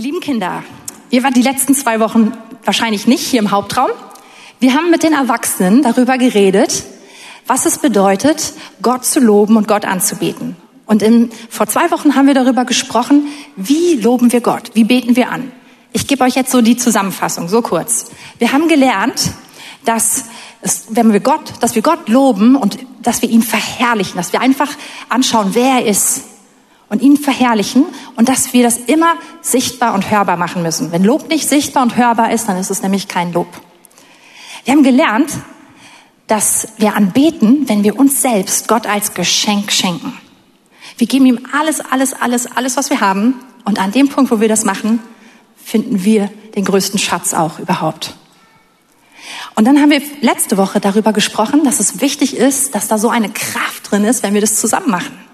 Ihr lieben Kinder, ihr wart die letzten zwei Wochen wahrscheinlich nicht hier im Hauptraum. Wir haben mit den Erwachsenen darüber geredet, was es bedeutet, Gott zu loben und Gott anzubeten. Und in, vor zwei Wochen haben wir darüber gesprochen, wie loben wir Gott, wie beten wir an. Ich gebe euch jetzt so die Zusammenfassung, so kurz. Wir haben gelernt, dass es, wenn wir Gott, dass wir Gott loben und dass wir ihn verherrlichen, dass wir einfach anschauen, wer er ist und ihn verherrlichen und dass wir das immer sichtbar und hörbar machen müssen. Wenn Lob nicht sichtbar und hörbar ist, dann ist es nämlich kein Lob. Wir haben gelernt, dass wir anbeten, wenn wir uns selbst Gott als Geschenk schenken. Wir geben ihm alles, alles, alles, alles, was wir haben. Und an dem Punkt, wo wir das machen, finden wir den größten Schatz auch überhaupt. Und dann haben wir letzte Woche darüber gesprochen, dass es wichtig ist, dass da so eine Kraft drin ist, wenn wir das zusammen machen.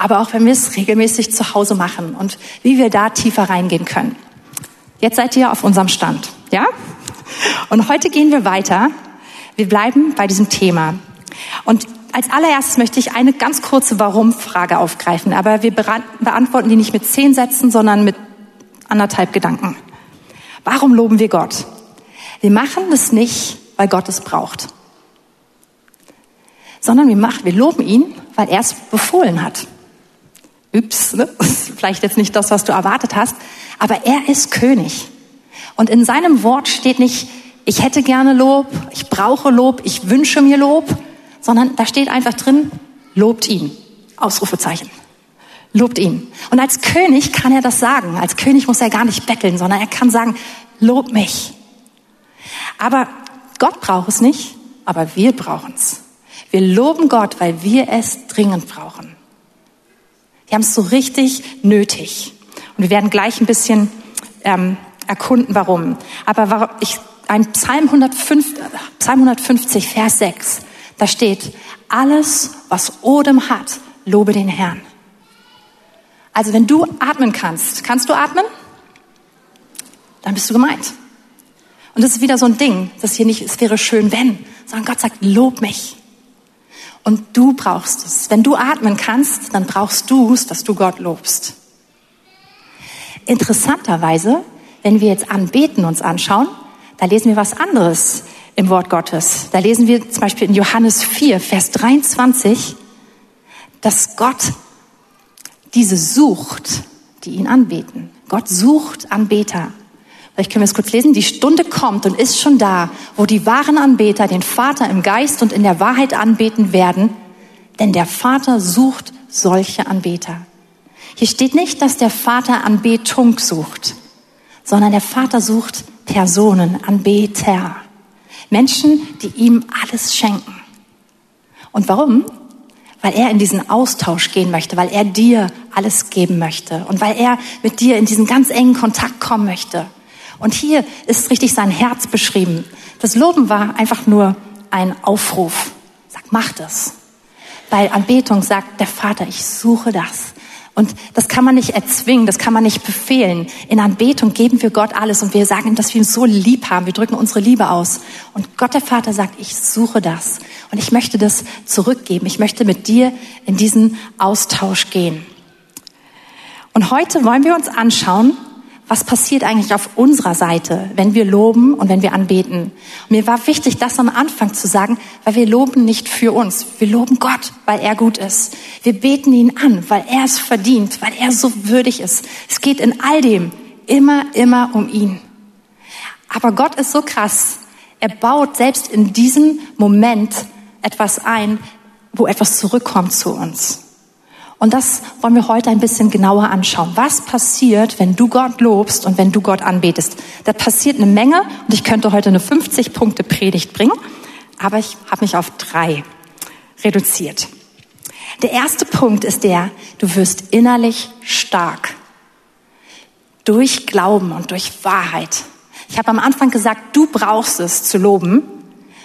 Aber auch wenn wir es regelmäßig zu Hause machen und wie wir da tiefer reingehen können. Jetzt seid ihr auf unserem Stand, ja? Und heute gehen wir weiter. Wir bleiben bei diesem Thema. Und als allererstes möchte ich eine ganz kurze Warum-Frage aufgreifen. Aber wir beantworten die nicht mit zehn Sätzen, sondern mit anderthalb Gedanken. Warum loben wir Gott? Wir machen das nicht, weil Gott es braucht, sondern wir, machen, wir loben ihn, weil er es befohlen hat. Üps, ne? vielleicht jetzt nicht das, was du erwartet hast, aber er ist König. Und in seinem Wort steht nicht, ich hätte gerne Lob, ich brauche Lob, ich wünsche mir Lob, sondern da steht einfach drin, lobt ihn. Ausrufezeichen. Lobt ihn. Und als König kann er das sagen. Als König muss er gar nicht betteln, sondern er kann sagen, lob mich. Aber Gott braucht es nicht, aber wir brauchen es. Wir loben Gott, weil wir es dringend brauchen. Wir haben es so richtig nötig. Und wir werden gleich ein bisschen ähm, erkunden, warum. Aber ich, ein Psalm, 105, Psalm 150, Vers 6, da steht, alles, was Odem hat, lobe den Herrn. Also wenn du atmen kannst, kannst du atmen? Dann bist du gemeint. Und das ist wieder so ein Ding, das hier nicht, es wäre schön, wenn, sondern Gott sagt, lob mich. Und du brauchst es. Wenn du atmen kannst, dann brauchst du es, dass du Gott lobst. Interessanterweise, wenn wir jetzt anbeten uns anschauen, da lesen wir was anderes im Wort Gottes. Da lesen wir zum Beispiel in Johannes 4, Vers 23, dass Gott diese sucht, die ihn anbeten. Gott sucht Anbeter. Vielleicht können wir es kurz lesen. Die Stunde kommt und ist schon da, wo die wahren Anbeter den Vater im Geist und in der Wahrheit anbeten werden, denn der Vater sucht solche Anbeter. Hier steht nicht, dass der Vater Anbetung sucht, sondern der Vater sucht Personen, Anbeter. Menschen, die ihm alles schenken. Und warum? Weil er in diesen Austausch gehen möchte, weil er dir alles geben möchte und weil er mit dir in diesen ganz engen Kontakt kommen möchte. Und hier ist richtig sein Herz beschrieben. Das Loben war einfach nur ein Aufruf. Sag, mach das. Bei Anbetung sagt der Vater, ich suche das. Und das kann man nicht erzwingen, das kann man nicht befehlen. In Anbetung geben wir Gott alles und wir sagen dass wir ihn so lieb haben. Wir drücken unsere Liebe aus. Und Gott der Vater sagt, ich suche das. Und ich möchte das zurückgeben. Ich möchte mit dir in diesen Austausch gehen. Und heute wollen wir uns anschauen, was passiert eigentlich auf unserer Seite, wenn wir loben und wenn wir anbeten. Mir war wichtig, das am Anfang zu sagen, weil wir loben nicht für uns. Wir loben Gott, weil er gut ist. Wir beten ihn an, weil er es verdient, weil er so würdig ist. Es geht in all dem immer, immer um ihn. Aber Gott ist so krass. Er baut selbst in diesem Moment etwas ein, wo etwas zurückkommt zu uns. Und das wollen wir heute ein bisschen genauer anschauen. Was passiert, wenn du Gott lobst und wenn du Gott anbetest? Da passiert eine Menge und ich könnte heute eine 50 Punkte Predigt bringen, aber ich habe mich auf drei reduziert. Der erste Punkt ist der, du wirst innerlich stark. Durch Glauben und durch Wahrheit. Ich habe am Anfang gesagt, du brauchst es zu loben.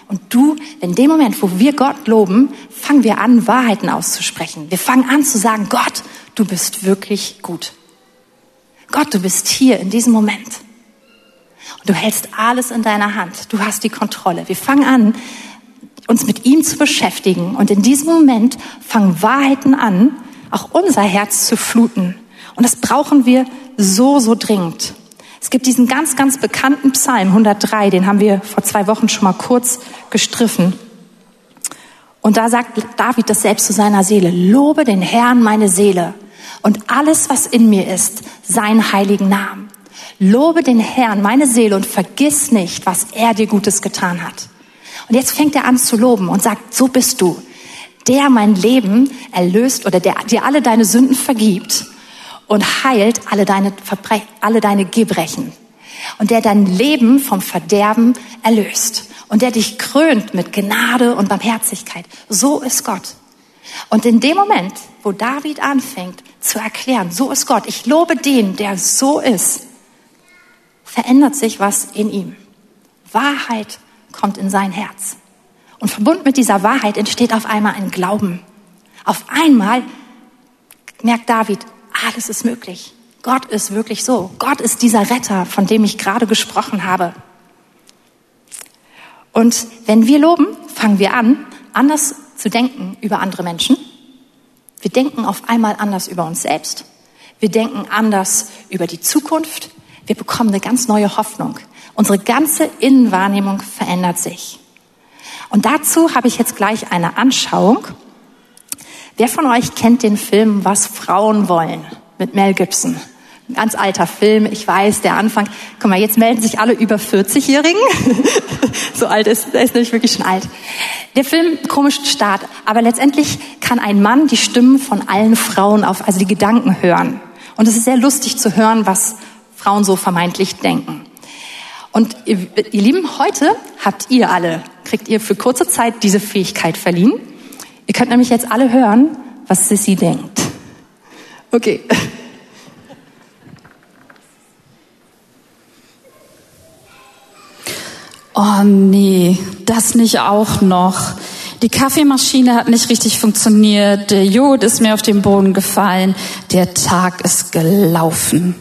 Und du, in dem Moment, wo wir Gott loben, fangen wir an, Wahrheiten auszusprechen. Wir fangen an zu sagen, Gott, du bist wirklich gut. Gott, du bist hier in diesem Moment. Und du hältst alles in deiner Hand. Du hast die Kontrolle. Wir fangen an, uns mit ihm zu beschäftigen. Und in diesem Moment fangen Wahrheiten an, auch unser Herz zu fluten. Und das brauchen wir so, so dringend. Es gibt diesen ganz, ganz bekannten Psalm 103, den haben wir vor zwei Wochen schon mal kurz gestriffen. Und da sagt David das selbst zu seiner Seele, lobe den Herrn meine Seele und alles, was in mir ist, seinen heiligen Namen. Lobe den Herrn meine Seele und vergiss nicht, was er dir Gutes getan hat. Und jetzt fängt er an zu loben und sagt, so bist du, der mein Leben erlöst oder der dir alle deine Sünden vergibt und heilt alle deine, Verbre alle deine Gebrechen und der dein Leben vom Verderben erlöst und der dich krönt mit Gnade und Barmherzigkeit. So ist Gott. Und in dem Moment, wo David anfängt zu erklären, so ist Gott, ich lobe den, der so ist, verändert sich was in ihm. Wahrheit kommt in sein Herz. Und verbunden mit dieser Wahrheit entsteht auf einmal ein Glauben. Auf einmal merkt David, alles ist möglich. Gott ist wirklich so. Gott ist dieser Retter, von dem ich gerade gesprochen habe. Und wenn wir loben, fangen wir an, anders zu denken über andere Menschen. Wir denken auf einmal anders über uns selbst. Wir denken anders über die Zukunft. Wir bekommen eine ganz neue Hoffnung. Unsere ganze Innenwahrnehmung verändert sich. Und dazu habe ich jetzt gleich eine Anschauung. Wer von euch kennt den Film Was Frauen wollen? mit Mel Gibson. Ein ganz alter Film, ich weiß, der Anfang. Guck mal, jetzt melden sich alle über 40-Jährigen. so alt ist, er ist nämlich wirklich schon alt. Der Film, komisch Start, aber letztendlich kann ein Mann die Stimmen von allen Frauen auf, also die Gedanken hören. Und es ist sehr lustig zu hören, was Frauen so vermeintlich denken. Und ihr, ihr Lieben, heute habt ihr alle, kriegt ihr für kurze Zeit diese Fähigkeit verliehen. Ihr könnt nämlich jetzt alle hören, was Sissy denkt. Okay. Oh nee, das nicht auch noch. Die Kaffeemaschine hat nicht richtig funktioniert, der Joghurt ist mir auf den Boden gefallen, der Tag ist gelaufen.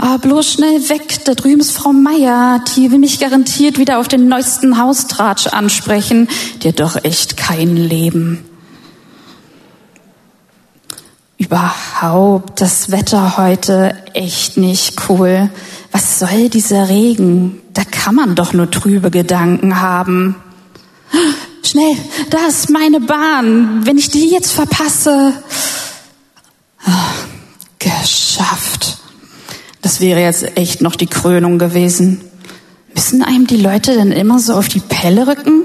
Oh, bloß schnell weg, da drüben ist Frau Meier, die will mich garantiert wieder auf den neuesten Haustratsch ansprechen. Die doch echt kein Leben. Überhaupt das Wetter heute echt nicht cool. Was soll dieser Regen? Da kann man doch nur trübe Gedanken haben. Schnell, da ist meine Bahn. Wenn ich die jetzt verpasse. Ah, geschafft. Das wäre jetzt echt noch die Krönung gewesen. Müssen einem die Leute denn immer so auf die Pelle rücken?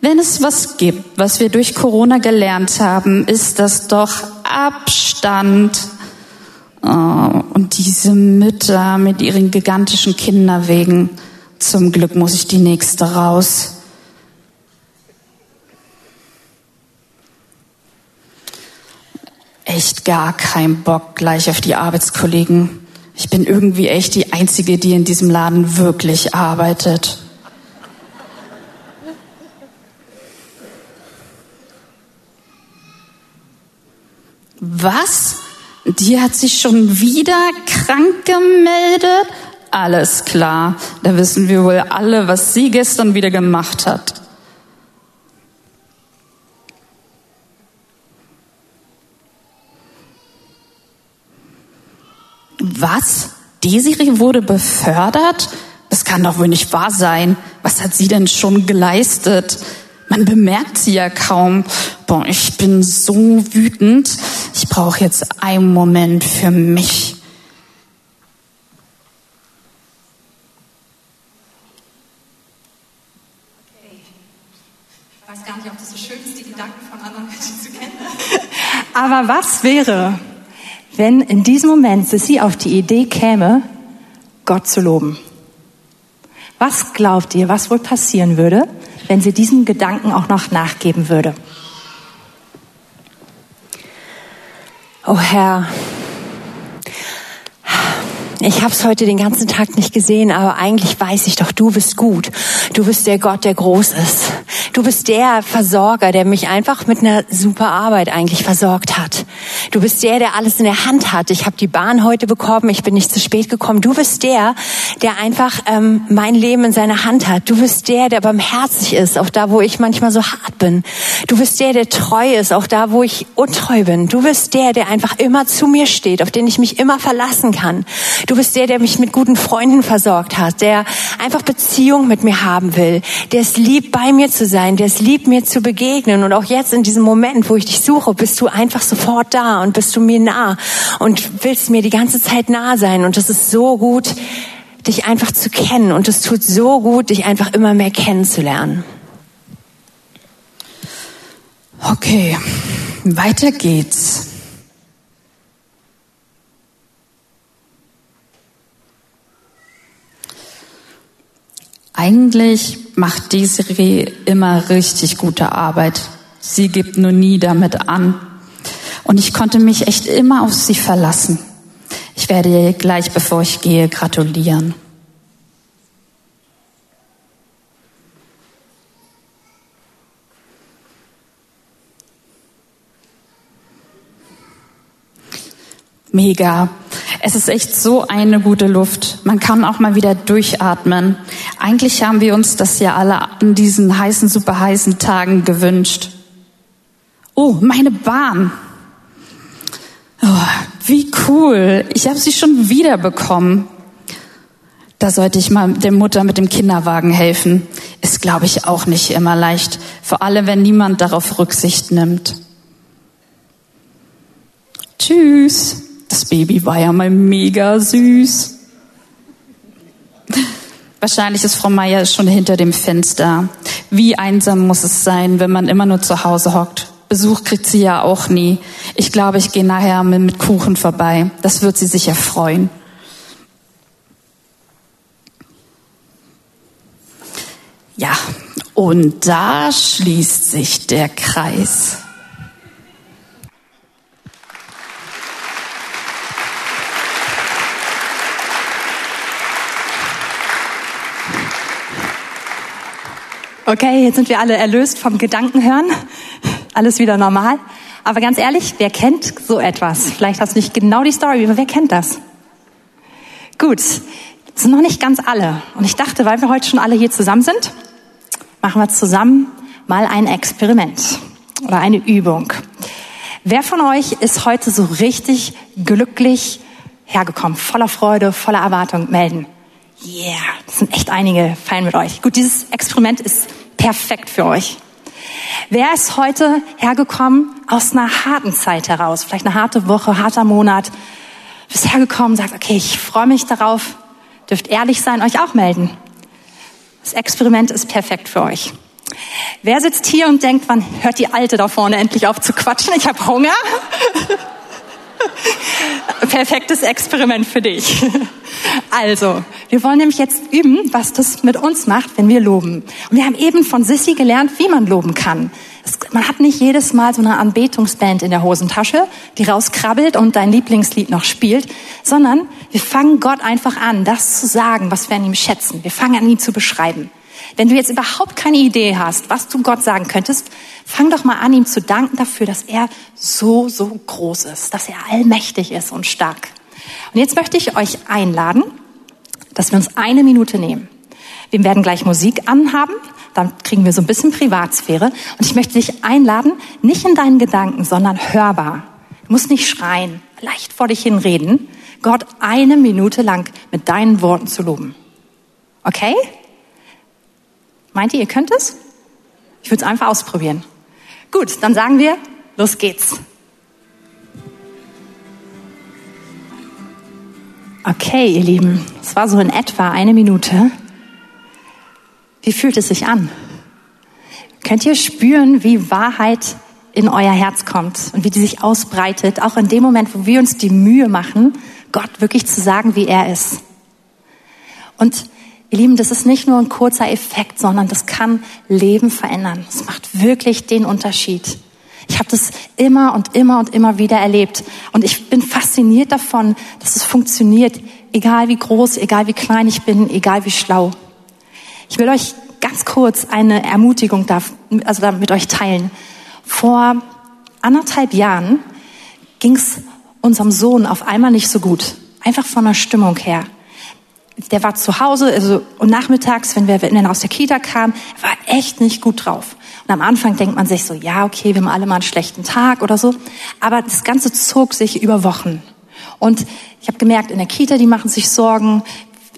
Wenn es was gibt, was wir durch Corona gelernt haben, ist das doch Abstand. Oh, und diese Mütter mit ihren gigantischen Kinderwegen. Zum Glück muss ich die nächste raus. Echt gar kein Bock gleich auf die Arbeitskollegen. Ich bin irgendwie echt die Einzige, die in diesem Laden wirklich arbeitet. Was? Die hat sich schon wieder krank gemeldet? Alles klar, da wissen wir wohl alle, was sie gestern wieder gemacht hat. Was? Desiree wurde befördert? Das kann doch wohl nicht wahr sein. Was hat sie denn schon geleistet? Man bemerkt sie ja kaum. Boah, ich bin so wütend. Ich brauche jetzt einen Moment für mich. Ich weiß gar nicht, ob das so schön ist, die Gedanken von anderen Menschen zu kennen. Aber was wäre, wenn in diesem Moment sie auf die Idee käme, Gott zu loben? Was glaubt ihr, was wohl passieren würde, wenn sie diesen Gedanken auch noch nachgeben würde? Oh Herr, ich habe es heute den ganzen Tag nicht gesehen, aber eigentlich weiß ich doch, du bist gut. Du bist der Gott, der groß ist. Du bist der Versorger, der mich einfach mit einer super Arbeit eigentlich versorgt hat. Du bist der, der alles in der Hand hat. Ich habe die Bahn heute bekommen, ich bin nicht zu spät gekommen. Du bist der, der einfach ähm, mein Leben in seiner Hand hat. Du bist der, der barmherzig ist, auch da, wo ich manchmal so hart bin. Du bist der, der treu ist, auch da, wo ich untreu bin. Du bist der, der einfach immer zu mir steht, auf den ich mich immer verlassen kann. Du bist der, der mich mit guten Freunden versorgt hat, der einfach Beziehung mit mir haben will, der es liebt, bei mir zu sein, der es liebt, mir zu begegnen. Und auch jetzt in diesem Moment, wo ich dich suche, bist du einfach sofort da und bist du mir nah und willst mir die ganze Zeit nah sein. Und das ist so gut, dich einfach zu kennen. Und es tut so gut, dich einfach immer mehr kennenzulernen. Okay, weiter geht's. Eigentlich macht Desiree immer richtig gute Arbeit. Sie gibt nur nie damit an. Und ich konnte mich echt immer auf sie verlassen. Ich werde ihr gleich, bevor ich gehe, gratulieren. Mega. Es ist echt so eine gute Luft. Man kann auch mal wieder durchatmen. Eigentlich haben wir uns das ja alle an diesen heißen, super heißen Tagen gewünscht. Oh, meine Bahn. Oh, wie cool. Ich habe sie schon wieder bekommen. Da sollte ich mal der Mutter mit dem Kinderwagen helfen. Ist, glaube ich, auch nicht immer leicht. Vor allem, wenn niemand darauf Rücksicht nimmt. Tschüss. Das Baby war ja mal mega süß. Wahrscheinlich ist Frau Meier schon hinter dem Fenster. Wie einsam muss es sein, wenn man immer nur zu Hause hockt. Besuch kriegt sie ja auch nie. Ich glaube, ich gehe nachher mit Kuchen vorbei. Das wird sie sicher freuen. Ja, und da schließt sich der Kreis. Okay, jetzt sind wir alle erlöst vom Gedankenhören. Alles wieder normal. Aber ganz ehrlich, wer kennt so etwas? Vielleicht hast du nicht genau die Story, aber wer kennt das? Gut, das sind noch nicht ganz alle. Und ich dachte, weil wir heute schon alle hier zusammen sind, machen wir zusammen mal ein Experiment oder eine Übung. Wer von euch ist heute so richtig glücklich hergekommen, voller Freude, voller Erwartung melden? Yeah, das sind echt einige fein mit euch. Gut, dieses Experiment ist perfekt für euch. Wer ist heute hergekommen aus einer harten Zeit heraus? Vielleicht eine harte Woche, harter Monat. Bist hergekommen, sagt, okay, ich freue mich darauf. Dürft ehrlich sein, euch auch melden. Das Experiment ist perfekt für euch. Wer sitzt hier und denkt, wann hört die Alte da vorne endlich auf zu quatschen? Ich habe Hunger. Perfektes Experiment für dich. Also, wir wollen nämlich jetzt üben, was das mit uns macht, wenn wir loben. Und wir haben eben von Sissy gelernt, wie man loben kann. Es, man hat nicht jedes Mal so eine Anbetungsband in der Hosentasche, die rauskrabbelt und dein Lieblingslied noch spielt, sondern wir fangen Gott einfach an, das zu sagen, was wir an ihm schätzen. Wir fangen an, ihn zu beschreiben. Wenn du jetzt überhaupt keine Idee hast, was du Gott sagen könntest, fang doch mal an, ihm zu danken dafür, dass er so, so groß ist, dass er allmächtig ist und stark. Und jetzt möchte ich euch einladen, dass wir uns eine Minute nehmen. Wir werden gleich Musik anhaben, dann kriegen wir so ein bisschen Privatsphäre. Und ich möchte dich einladen, nicht in deinen Gedanken, sondern hörbar. Du musst nicht schreien, leicht vor dich hin reden, Gott eine Minute lang mit deinen Worten zu loben. Okay? Meint ihr, ihr könnt es? Ich würde es einfach ausprobieren. Gut, dann sagen wir, los geht's. Okay, ihr Lieben, es war so in etwa eine Minute. Wie fühlt es sich an? Könnt ihr spüren, wie Wahrheit in euer Herz kommt und wie die sich ausbreitet, auch in dem Moment, wo wir uns die Mühe machen, Gott wirklich zu sagen, wie er ist. Und ihr Lieben, das ist nicht nur ein kurzer Effekt, sondern das kann Leben verändern. Es macht wirklich den Unterschied. Ich habe das immer und immer und immer wieder erlebt. Und ich bin fasziniert davon, dass es funktioniert, egal wie groß, egal wie klein ich bin, egal wie schlau. Ich will euch ganz kurz eine Ermutigung da, also da mit euch teilen. Vor anderthalb Jahren ging's unserem Sohn auf einmal nicht so gut. Einfach von der Stimmung her. Der war zu Hause, also und nachmittags, wenn wir wenn er aus der Kita kam, war echt nicht gut drauf. Und am Anfang denkt man sich so, ja, okay, wir haben alle mal einen schlechten Tag oder so. Aber das Ganze zog sich über Wochen. Und ich habe gemerkt, in der Kita, die machen sich Sorgen.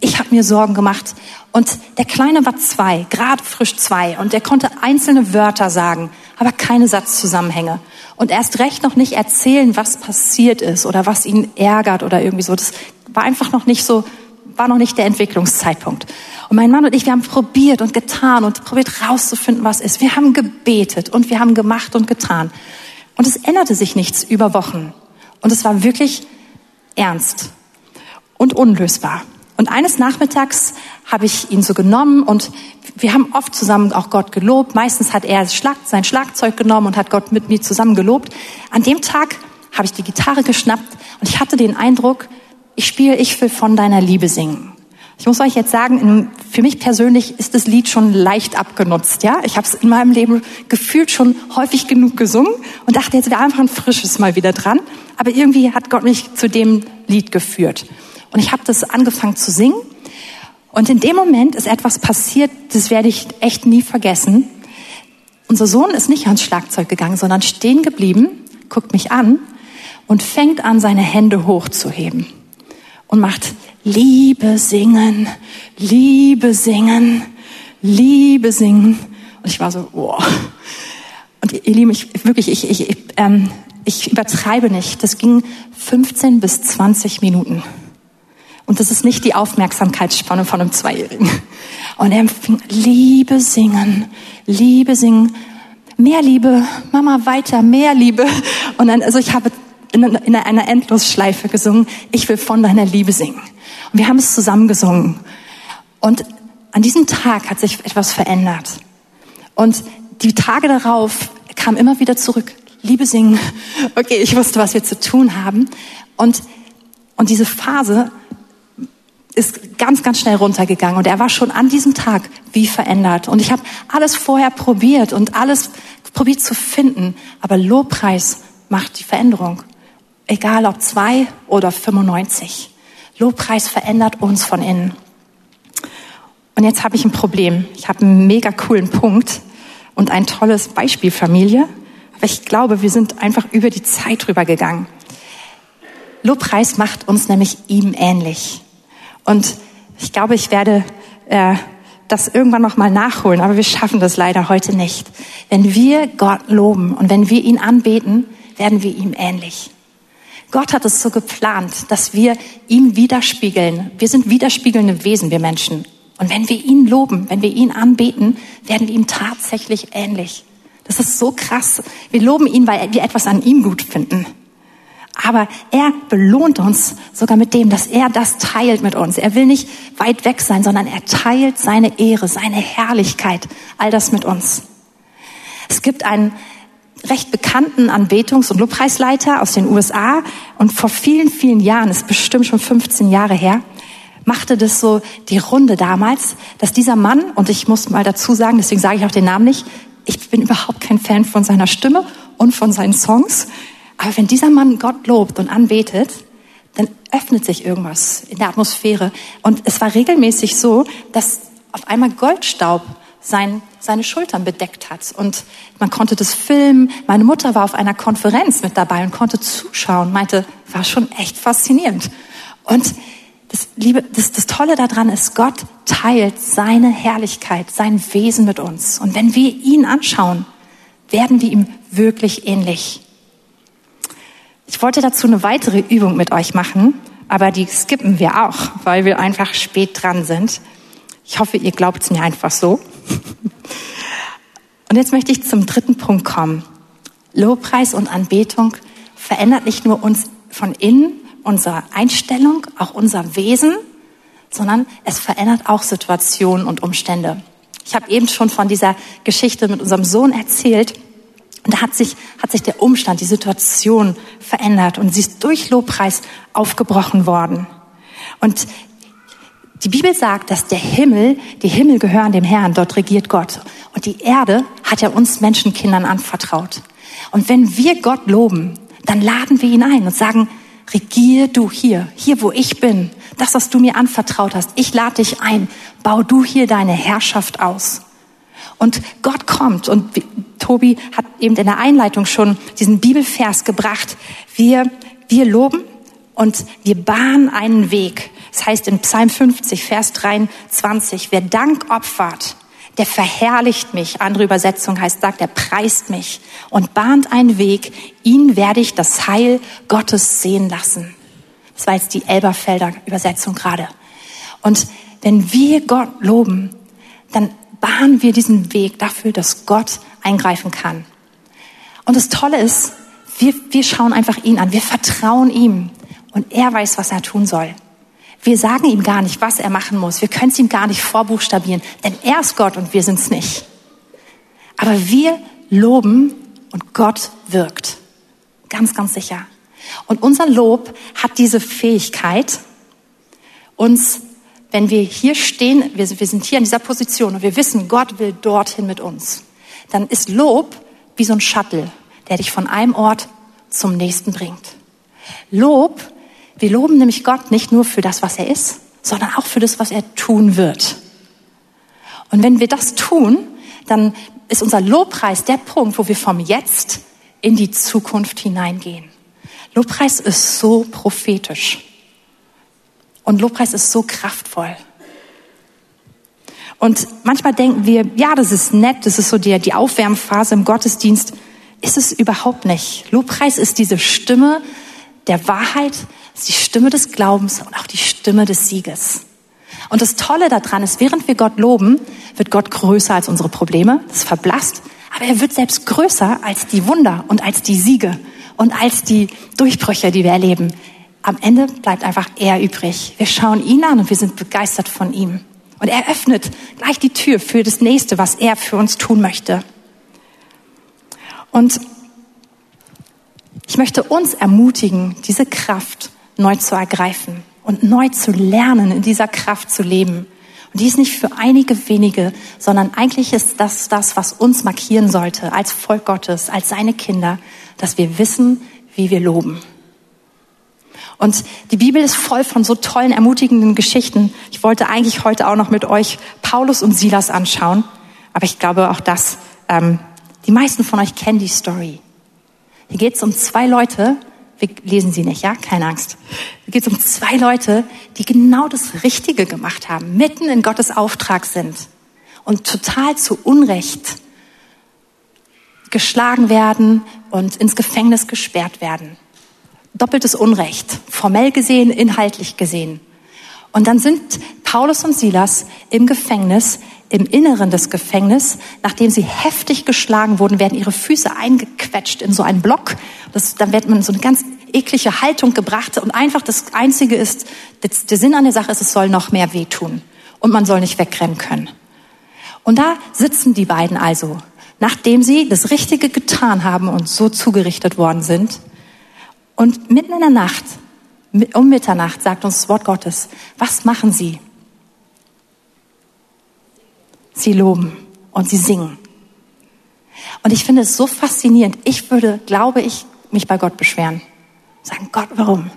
Ich habe mir Sorgen gemacht. Und der Kleine war zwei, gerade frisch zwei. Und der konnte einzelne Wörter sagen, aber keine Satzzusammenhänge. Und erst recht noch nicht erzählen, was passiert ist oder was ihn ärgert oder irgendwie so. Das war einfach noch nicht so, war noch nicht der Entwicklungszeitpunkt. Und mein Mann und ich, wir haben probiert und getan und probiert rauszufinden, was ist. Wir haben gebetet und wir haben gemacht und getan. Und es änderte sich nichts über Wochen. Und es war wirklich ernst und unlösbar. Und eines Nachmittags habe ich ihn so genommen und wir haben oft zusammen auch Gott gelobt. Meistens hat er sein Schlagzeug genommen und hat Gott mit mir zusammen gelobt. An dem Tag habe ich die Gitarre geschnappt und ich hatte den Eindruck, ich spiele, ich will von deiner Liebe singen. Ich muss euch jetzt sagen, für mich persönlich ist das Lied schon leicht abgenutzt. Ja, ich habe es in meinem Leben gefühlt schon häufig genug gesungen und dachte jetzt wäre einfach ein frisches mal wieder dran. Aber irgendwie hat Gott mich zu dem Lied geführt und ich habe das angefangen zu singen. Und in dem Moment ist etwas passiert, das werde ich echt nie vergessen. Unser Sohn ist nicht ans Schlagzeug gegangen, sondern stehen geblieben, guckt mich an und fängt an, seine Hände hochzuheben und macht Liebe singen, Liebe singen, Liebe singen. Und ich war so, wow. Und ihr Lieben, ich, wirklich, ich, ich, ähm, ich übertreibe nicht. Das ging 15 bis 20 Minuten. Und das ist nicht die Aufmerksamkeitsspanne von einem Zweijährigen. Und er fing Liebe singen, Liebe singen, mehr Liebe, Mama weiter, mehr Liebe. Und dann, also ich habe in einer Endlosschleife gesungen, ich will von deiner Liebe singen. Und wir haben es zusammen gesungen. Und an diesem Tag hat sich etwas verändert. Und die Tage darauf kam immer wieder zurück, Liebe singen. Okay, ich wusste, was wir zu tun haben. Und, und diese Phase ist ganz, ganz schnell runtergegangen. Und er war schon an diesem Tag wie verändert. Und ich habe alles vorher probiert und alles probiert zu finden. Aber Lobpreis macht die Veränderung. Egal ob zwei oder 95. Lobpreis verändert uns von innen. Und jetzt habe ich ein Problem. Ich habe einen mega coolen Punkt und ein tolles Beispiel Familie. Aber ich glaube, wir sind einfach über die Zeit drüber gegangen. Lobpreis macht uns nämlich ihm ähnlich. Und ich glaube, ich werde äh, das irgendwann noch mal nachholen, aber wir schaffen das leider heute nicht. Wenn wir Gott loben und wenn wir ihn anbeten, werden wir ihm ähnlich. Gott hat es so geplant, dass wir ihm widerspiegeln. Wir sind widerspiegelnde Wesen, wir Menschen. Und wenn wir ihn loben, wenn wir ihn anbeten, werden wir ihm tatsächlich ähnlich. Das ist so krass. Wir loben ihn, weil wir etwas an ihm gut finden. Aber er belohnt uns sogar mit dem, dass er das teilt mit uns. Er will nicht weit weg sein, sondern er teilt seine Ehre, seine Herrlichkeit, all das mit uns. Es gibt einen recht bekannten Anbetungs- und Lobpreisleiter aus den USA und vor vielen, vielen Jahren, ist bestimmt schon 15 Jahre her, machte das so die Runde damals, dass dieser Mann, und ich muss mal dazu sagen, deswegen sage ich auch den Namen nicht, ich bin überhaupt kein Fan von seiner Stimme und von seinen Songs. Aber wenn dieser Mann Gott lobt und anbetet, dann öffnet sich irgendwas in der Atmosphäre. Und es war regelmäßig so, dass auf einmal Goldstaub sein, seine Schultern bedeckt hat. Und man konnte das filmen. Meine Mutter war auf einer Konferenz mit dabei und konnte zuschauen, meinte, war schon echt faszinierend. Und das, Liebe, das, das Tolle daran ist, Gott teilt seine Herrlichkeit, sein Wesen mit uns. Und wenn wir ihn anschauen, werden wir ihm wirklich ähnlich. Ich wollte dazu eine weitere Übung mit euch machen, aber die skippen wir auch, weil wir einfach spät dran sind. Ich hoffe, ihr glaubt es mir einfach so. Und jetzt möchte ich zum dritten Punkt kommen. Lobpreis und Anbetung verändert nicht nur uns von innen, unsere Einstellung, auch unser Wesen, sondern es verändert auch Situationen und Umstände. Ich habe eben schon von dieser Geschichte mit unserem Sohn erzählt. Und da hat sich, hat sich der Umstand, die Situation verändert und sie ist durch Lobpreis aufgebrochen worden. Und die Bibel sagt, dass der Himmel, die Himmel gehören dem Herrn, dort regiert Gott. Und die Erde hat er uns Menschenkindern anvertraut. Und wenn wir Gott loben, Dann laden wir ihn ein und sagen, regier du hier, hier wo ich bin, das, was du mir anvertraut hast. Ich lade dich ein, bau du hier deine Herrschaft aus. Und Gott kommt und Tobi hat eben in der Einleitung schon diesen Bibelvers gebracht. Wir, wir loben und wir bahnen einen Weg. Das heißt in Psalm 50, Vers 23, wer Dank opfert, der verherrlicht mich. Andere Übersetzung heißt, sagt, er preist mich und bahnt einen Weg. Ihn werde ich das Heil Gottes sehen lassen. Das war jetzt die Elberfelder Übersetzung gerade. Und wenn wir Gott loben, dann bahnen wir diesen Weg dafür, dass Gott eingreifen kann. Und das Tolle ist, wir, wir schauen einfach ihn an. Wir vertrauen ihm und er weiß, was er tun soll. Wir sagen ihm gar nicht, was er machen muss. Wir können es ihm gar nicht vorbuchstabieren, denn er ist Gott und wir sind es nicht. Aber wir loben und Gott wirkt. Ganz, ganz sicher. Und unser Lob hat diese Fähigkeit, uns, wenn wir hier stehen, wir, sind hier in dieser Position und wir wissen, Gott will dorthin mit uns, dann ist Lob wie so ein Shuttle, der dich von einem Ort zum nächsten bringt. Lob wir loben nämlich Gott nicht nur für das, was er ist, sondern auch für das, was er tun wird. Und wenn wir das tun, dann ist unser Lobpreis der Punkt, wo wir vom Jetzt in die Zukunft hineingehen. Lobpreis ist so prophetisch. Und Lobpreis ist so kraftvoll. Und manchmal denken wir, ja, das ist nett, das ist so die, die Aufwärmphase im Gottesdienst. Ist es überhaupt nicht. Lobpreis ist diese Stimme der Wahrheit, ist die Stimme des Glaubens und auch die Stimme des Sieges. Und das Tolle daran ist, während wir Gott loben, wird Gott größer als unsere Probleme, das verblasst, aber er wird selbst größer als die Wunder und als die Siege und als die Durchbrüche, die wir erleben. Am Ende bleibt einfach er übrig. Wir schauen ihn an und wir sind begeistert von ihm. Und er öffnet gleich die Tür für das nächste, was er für uns tun möchte. Und ich möchte uns ermutigen, diese Kraft neu zu ergreifen und neu zu lernen, in dieser Kraft zu leben. Und die ist nicht für einige wenige, sondern eigentlich ist das das, was uns markieren sollte als Volk Gottes, als seine Kinder, dass wir wissen, wie wir loben. Und die Bibel ist voll von so tollen, ermutigenden Geschichten. Ich wollte eigentlich heute auch noch mit euch Paulus und Silas anschauen, aber ich glaube auch das, ähm, die meisten von euch kennen die Story. Hier geht es um zwei Leute, wir lesen sie nicht, ja? Keine Angst. Hier geht es um zwei Leute, die genau das Richtige gemacht haben, mitten in Gottes Auftrag sind und total zu Unrecht geschlagen werden und ins Gefängnis gesperrt werden. Doppeltes Unrecht, formell gesehen, inhaltlich gesehen. Und dann sind Paulus und Silas im Gefängnis, im Inneren des Gefängnisses, nachdem sie heftig geschlagen wurden, werden ihre Füße eingequetscht in so einen Block. Das, dann wird man in so eine ganz eklige Haltung gebracht und einfach das Einzige ist, der Sinn an der Sache ist, es soll noch mehr wehtun und man soll nicht wegrennen können. Und da sitzen die beiden also, nachdem sie das Richtige getan haben und so zugerichtet worden sind. Und mitten in der Nacht, um Mitternacht, sagt uns das Wort Gottes, was machen sie? Sie loben und sie singen. Und ich finde es so faszinierend. Ich würde, glaube ich, mich bei Gott beschweren. Sagen, Gott, warum?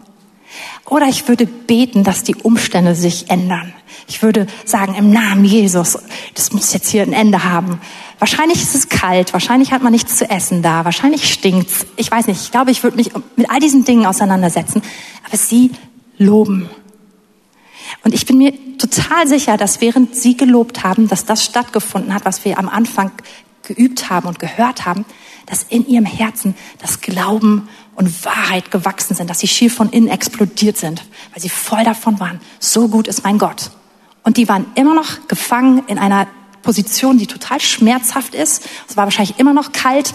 Oder ich würde beten, dass die Umstände sich ändern. Ich würde sagen, im Namen Jesus, das muss jetzt hier ein Ende haben. Wahrscheinlich ist es kalt, wahrscheinlich hat man nichts zu essen da, wahrscheinlich stinkt's. Ich weiß nicht, ich glaube, ich würde mich mit all diesen Dingen auseinandersetzen. Aber sie loben. Und ich bin mir total sicher, dass während sie gelobt haben, dass das stattgefunden hat, was wir am Anfang geübt haben und gehört haben, dass in ihrem Herzen das Glauben und Wahrheit gewachsen sind, dass sie schier von innen explodiert sind, weil sie voll davon waren, so gut ist mein Gott. Und die waren immer noch gefangen in einer Position, die total schmerzhaft ist. Es war wahrscheinlich immer noch kalt,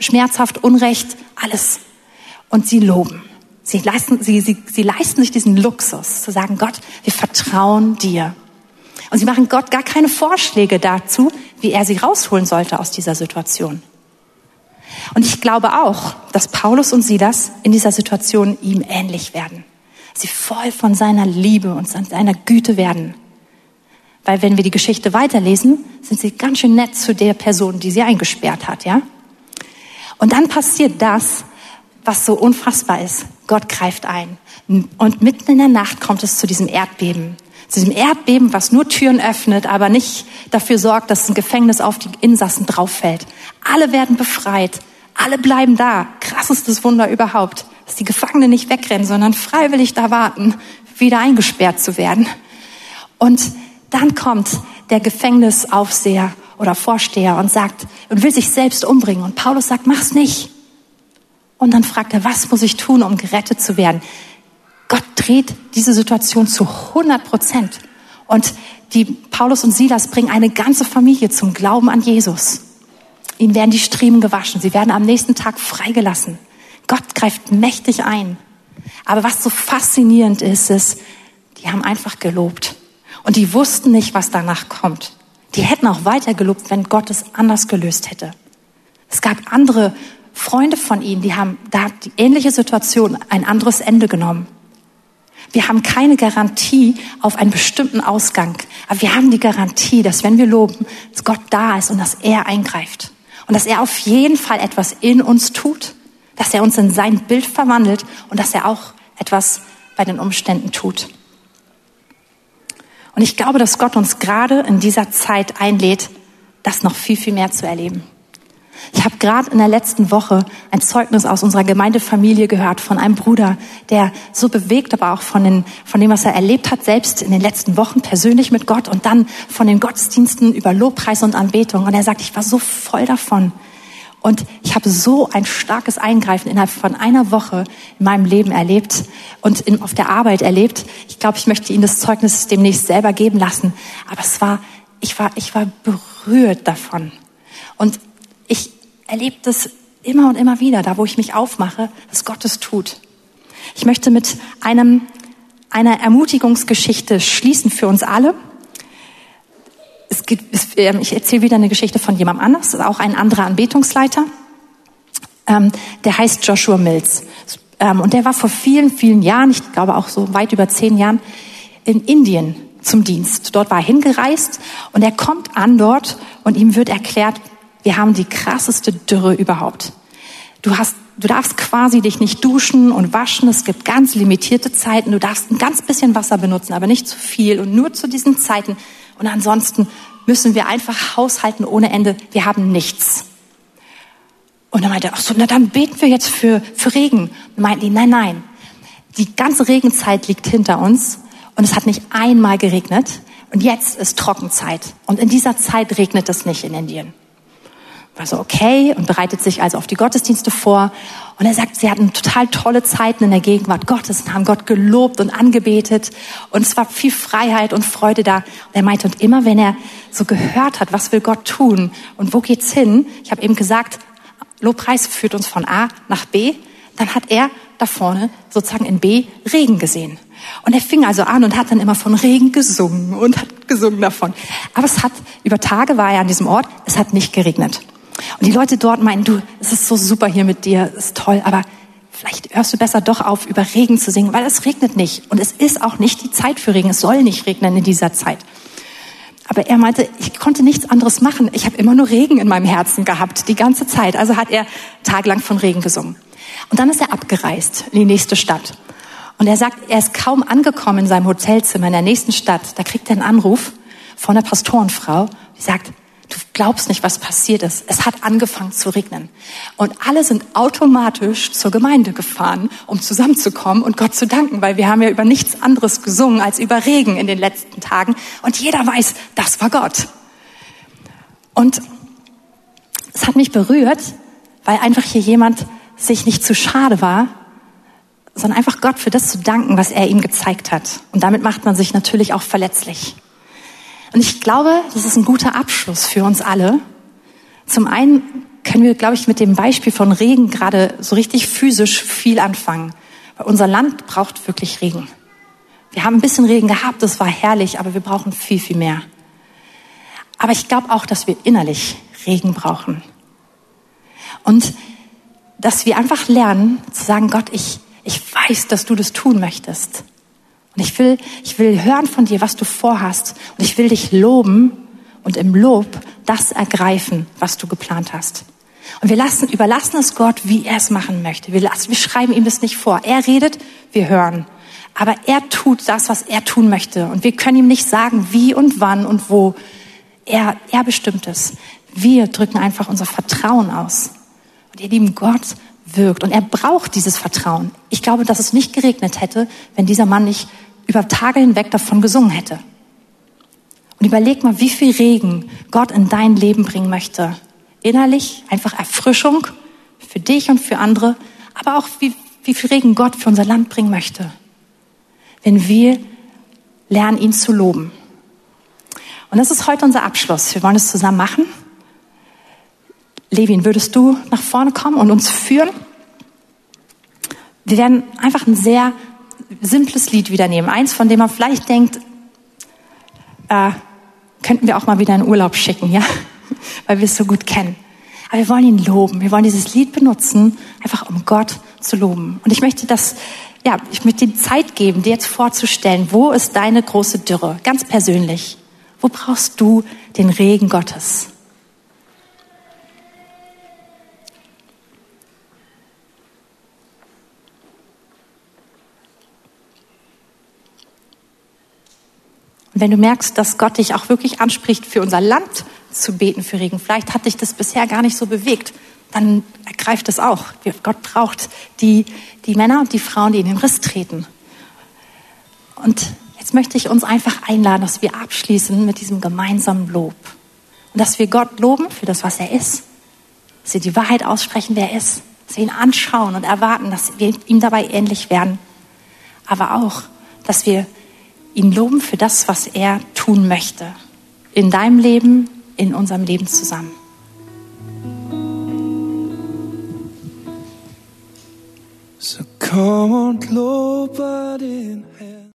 schmerzhaft, Unrecht, alles. Und sie loben. Sie leisten, sie, sie, sie leisten sich diesen Luxus, zu sagen, Gott, wir vertrauen dir. Und sie machen Gott gar keine Vorschläge dazu, wie er sie rausholen sollte aus dieser Situation. Und ich glaube auch, dass Paulus und Silas in dieser Situation ihm ähnlich werden. Sie voll von seiner Liebe und seiner Güte werden. Weil wenn wir die Geschichte weiterlesen, sind sie ganz schön nett zu der Person, die sie eingesperrt hat, ja? Und dann passiert das, was so unfassbar ist. Gott greift ein. Und mitten in der Nacht kommt es zu diesem Erdbeben. Zu diesem Erdbeben, was nur Türen öffnet, aber nicht dafür sorgt, dass ein Gefängnis auf die Insassen drauffällt. Alle werden befreit. Alle bleiben da. Krassestes Wunder überhaupt. Dass die Gefangenen nicht wegrennen, sondern freiwillig da warten, wieder eingesperrt zu werden. Und dann kommt der Gefängnisaufseher oder Vorsteher und sagt und will sich selbst umbringen. Und Paulus sagt, mach's nicht. Und dann fragt er, was muss ich tun, um gerettet zu werden? Gott dreht diese Situation zu 100 Prozent. Und die Paulus und Silas bringen eine ganze Familie zum Glauben an Jesus. Ihnen werden die Striemen gewaschen. Sie werden am nächsten Tag freigelassen. Gott greift mächtig ein. Aber was so faszinierend ist, ist, die haben einfach gelobt. Und die wussten nicht, was danach kommt. Die hätten auch weiter gelobt, wenn Gott es anders gelöst hätte. Es gab andere Freunde von ihnen, die haben da die ähnliche Situation ein anderes Ende genommen. Wir haben keine Garantie auf einen bestimmten Ausgang, aber wir haben die Garantie, dass wenn wir loben, dass Gott da ist und dass er eingreift und dass er auf jeden Fall etwas in uns tut, dass er uns in sein Bild verwandelt und dass er auch etwas bei den Umständen tut. Und ich glaube, dass Gott uns gerade in dieser Zeit einlädt, das noch viel, viel mehr zu erleben. Ich habe gerade in der letzten Woche ein Zeugnis aus unserer Gemeindefamilie gehört von einem Bruder, der so bewegt, aber auch von, den, von dem, was er erlebt hat, selbst in den letzten Wochen persönlich mit Gott und dann von den Gottesdiensten über Lobpreis und Anbetung. Und er sagt, ich war so voll davon. Und ich habe so ein starkes Eingreifen innerhalb von einer Woche in meinem Leben erlebt und in, auf der Arbeit erlebt. Ich glaube, ich möchte Ihnen das Zeugnis demnächst selber geben lassen. Aber es war, ich war, ich war berührt davon. Und ich erlebe das immer und immer wieder, da wo ich mich aufmache, dass Gott es tut. Ich möchte mit einem, einer Ermutigungsgeschichte schließen für uns alle. Es gibt, es, äh, ich erzähle wieder eine Geschichte von jemandem anders, auch ein anderer Anbetungsleiter. Ähm, der heißt Joshua Mills. Ähm, und der war vor vielen, vielen Jahren, ich glaube auch so weit über zehn Jahren, in Indien zum Dienst. Dort war er hingereist und er kommt an dort und ihm wird erklärt, wir haben die krasseste Dürre überhaupt. Du hast, du darfst quasi dich nicht duschen und waschen. Es gibt ganz limitierte Zeiten. Du darfst ein ganz bisschen Wasser benutzen, aber nicht zu viel und nur zu diesen Zeiten. Und ansonsten müssen wir einfach haushalten ohne Ende. Wir haben nichts. Und dann meinte er, ach so, na dann beten wir jetzt für, für Regen. Meinten die, nein, nein. Die ganze Regenzeit liegt hinter uns und es hat nicht einmal geregnet. Und jetzt ist Trockenzeit. Und in dieser Zeit regnet es nicht in Indien war so okay und bereitet sich also auf die Gottesdienste vor. Und er sagt, sie hatten total tolle Zeiten in der Gegenwart Gottes und haben Gott gelobt und angebetet. Und es war viel Freiheit und Freude da. Und er meinte, und immer wenn er so gehört hat, was will Gott tun und wo geht's hin? Ich habe eben gesagt, Lobpreis führt uns von A nach B. Dann hat er da vorne sozusagen in B Regen gesehen. Und er fing also an und hat dann immer von Regen gesungen und hat gesungen davon. Aber es hat, über Tage war er an diesem Ort, es hat nicht geregnet. Und die Leute dort meinen, du, es ist so super hier mit dir, es ist toll, aber vielleicht hörst du besser doch auf, über Regen zu singen, weil es regnet nicht. Und es ist auch nicht die Zeit für Regen. Es soll nicht regnen in dieser Zeit. Aber er meinte, ich konnte nichts anderes machen. Ich habe immer nur Regen in meinem Herzen gehabt, die ganze Zeit. Also hat er tagelang von Regen gesungen. Und dann ist er abgereist in die nächste Stadt. Und er sagt, er ist kaum angekommen in seinem Hotelzimmer in der nächsten Stadt. Da kriegt er einen Anruf von einer Pastorenfrau, die sagt, Du glaubst nicht, was passiert ist. Es hat angefangen zu regnen. Und alle sind automatisch zur Gemeinde gefahren, um zusammenzukommen und Gott zu danken, weil wir haben ja über nichts anderes gesungen als über Regen in den letzten Tagen. Und jeder weiß, das war Gott. Und es hat mich berührt, weil einfach hier jemand sich nicht zu schade war, sondern einfach Gott für das zu danken, was er ihm gezeigt hat. Und damit macht man sich natürlich auch verletzlich. Und ich glaube, das ist ein guter Abschluss für uns alle. Zum einen können wir, glaube ich, mit dem Beispiel von Regen gerade so richtig physisch viel anfangen. Weil unser Land braucht wirklich Regen. Wir haben ein bisschen Regen gehabt, das war herrlich, aber wir brauchen viel, viel mehr. Aber ich glaube auch, dass wir innerlich Regen brauchen. Und dass wir einfach lernen zu sagen, Gott, ich, ich weiß, dass du das tun möchtest. Und ich will, ich will hören von dir, was du vorhast. Und ich will dich loben und im Lob das ergreifen, was du geplant hast. Und wir lassen, überlassen es Gott, wie er es machen möchte. Wir, lassen, wir schreiben ihm das nicht vor. Er redet, wir hören. Aber er tut das, was er tun möchte. Und wir können ihm nicht sagen, wie und wann und wo. Er, er bestimmt es. Wir drücken einfach unser Vertrauen aus. Und ihr lieben Gott wirkt. Und er braucht dieses Vertrauen. Ich glaube, dass es nicht geregnet hätte, wenn dieser Mann nicht über Tage hinweg davon gesungen hätte. Und überleg mal, wie viel Regen Gott in dein Leben bringen möchte. Innerlich einfach Erfrischung für dich und für andere, aber auch wie, wie viel Regen Gott für unser Land bringen möchte. Wenn wir lernen, ihn zu loben. Und das ist heute unser Abschluss. Wir wollen es zusammen machen. Levin, würdest du nach vorne kommen und uns führen? Wir werden einfach ein sehr simples Lied wieder nehmen. Eins, von dem man vielleicht denkt, äh, könnten wir auch mal wieder in Urlaub schicken, ja? Weil wir es so gut kennen. Aber wir wollen ihn loben. Wir wollen dieses Lied benutzen, einfach um Gott zu loben. Und ich möchte das, ja, ich möchte dir Zeit geben, dir jetzt vorzustellen, wo ist deine große Dürre? Ganz persönlich. Wo brauchst du den Regen Gottes? Und wenn du merkst, dass Gott dich auch wirklich anspricht, für unser Land zu beten, für Regen, vielleicht hat dich das bisher gar nicht so bewegt, dann ergreift es auch. Gott braucht die, die Männer und die Frauen, die in den Riss treten. Und jetzt möchte ich uns einfach einladen, dass wir abschließen mit diesem gemeinsamen Lob. Und dass wir Gott loben für das, was er ist. Dass wir die Wahrheit aussprechen, wer er ist. Dass wir ihn anschauen und erwarten, dass wir ihm dabei ähnlich werden. Aber auch, dass wir ihn loben für das, was er tun möchte. In deinem Leben, in unserem Leben zusammen. So come on, lobe den Herrn.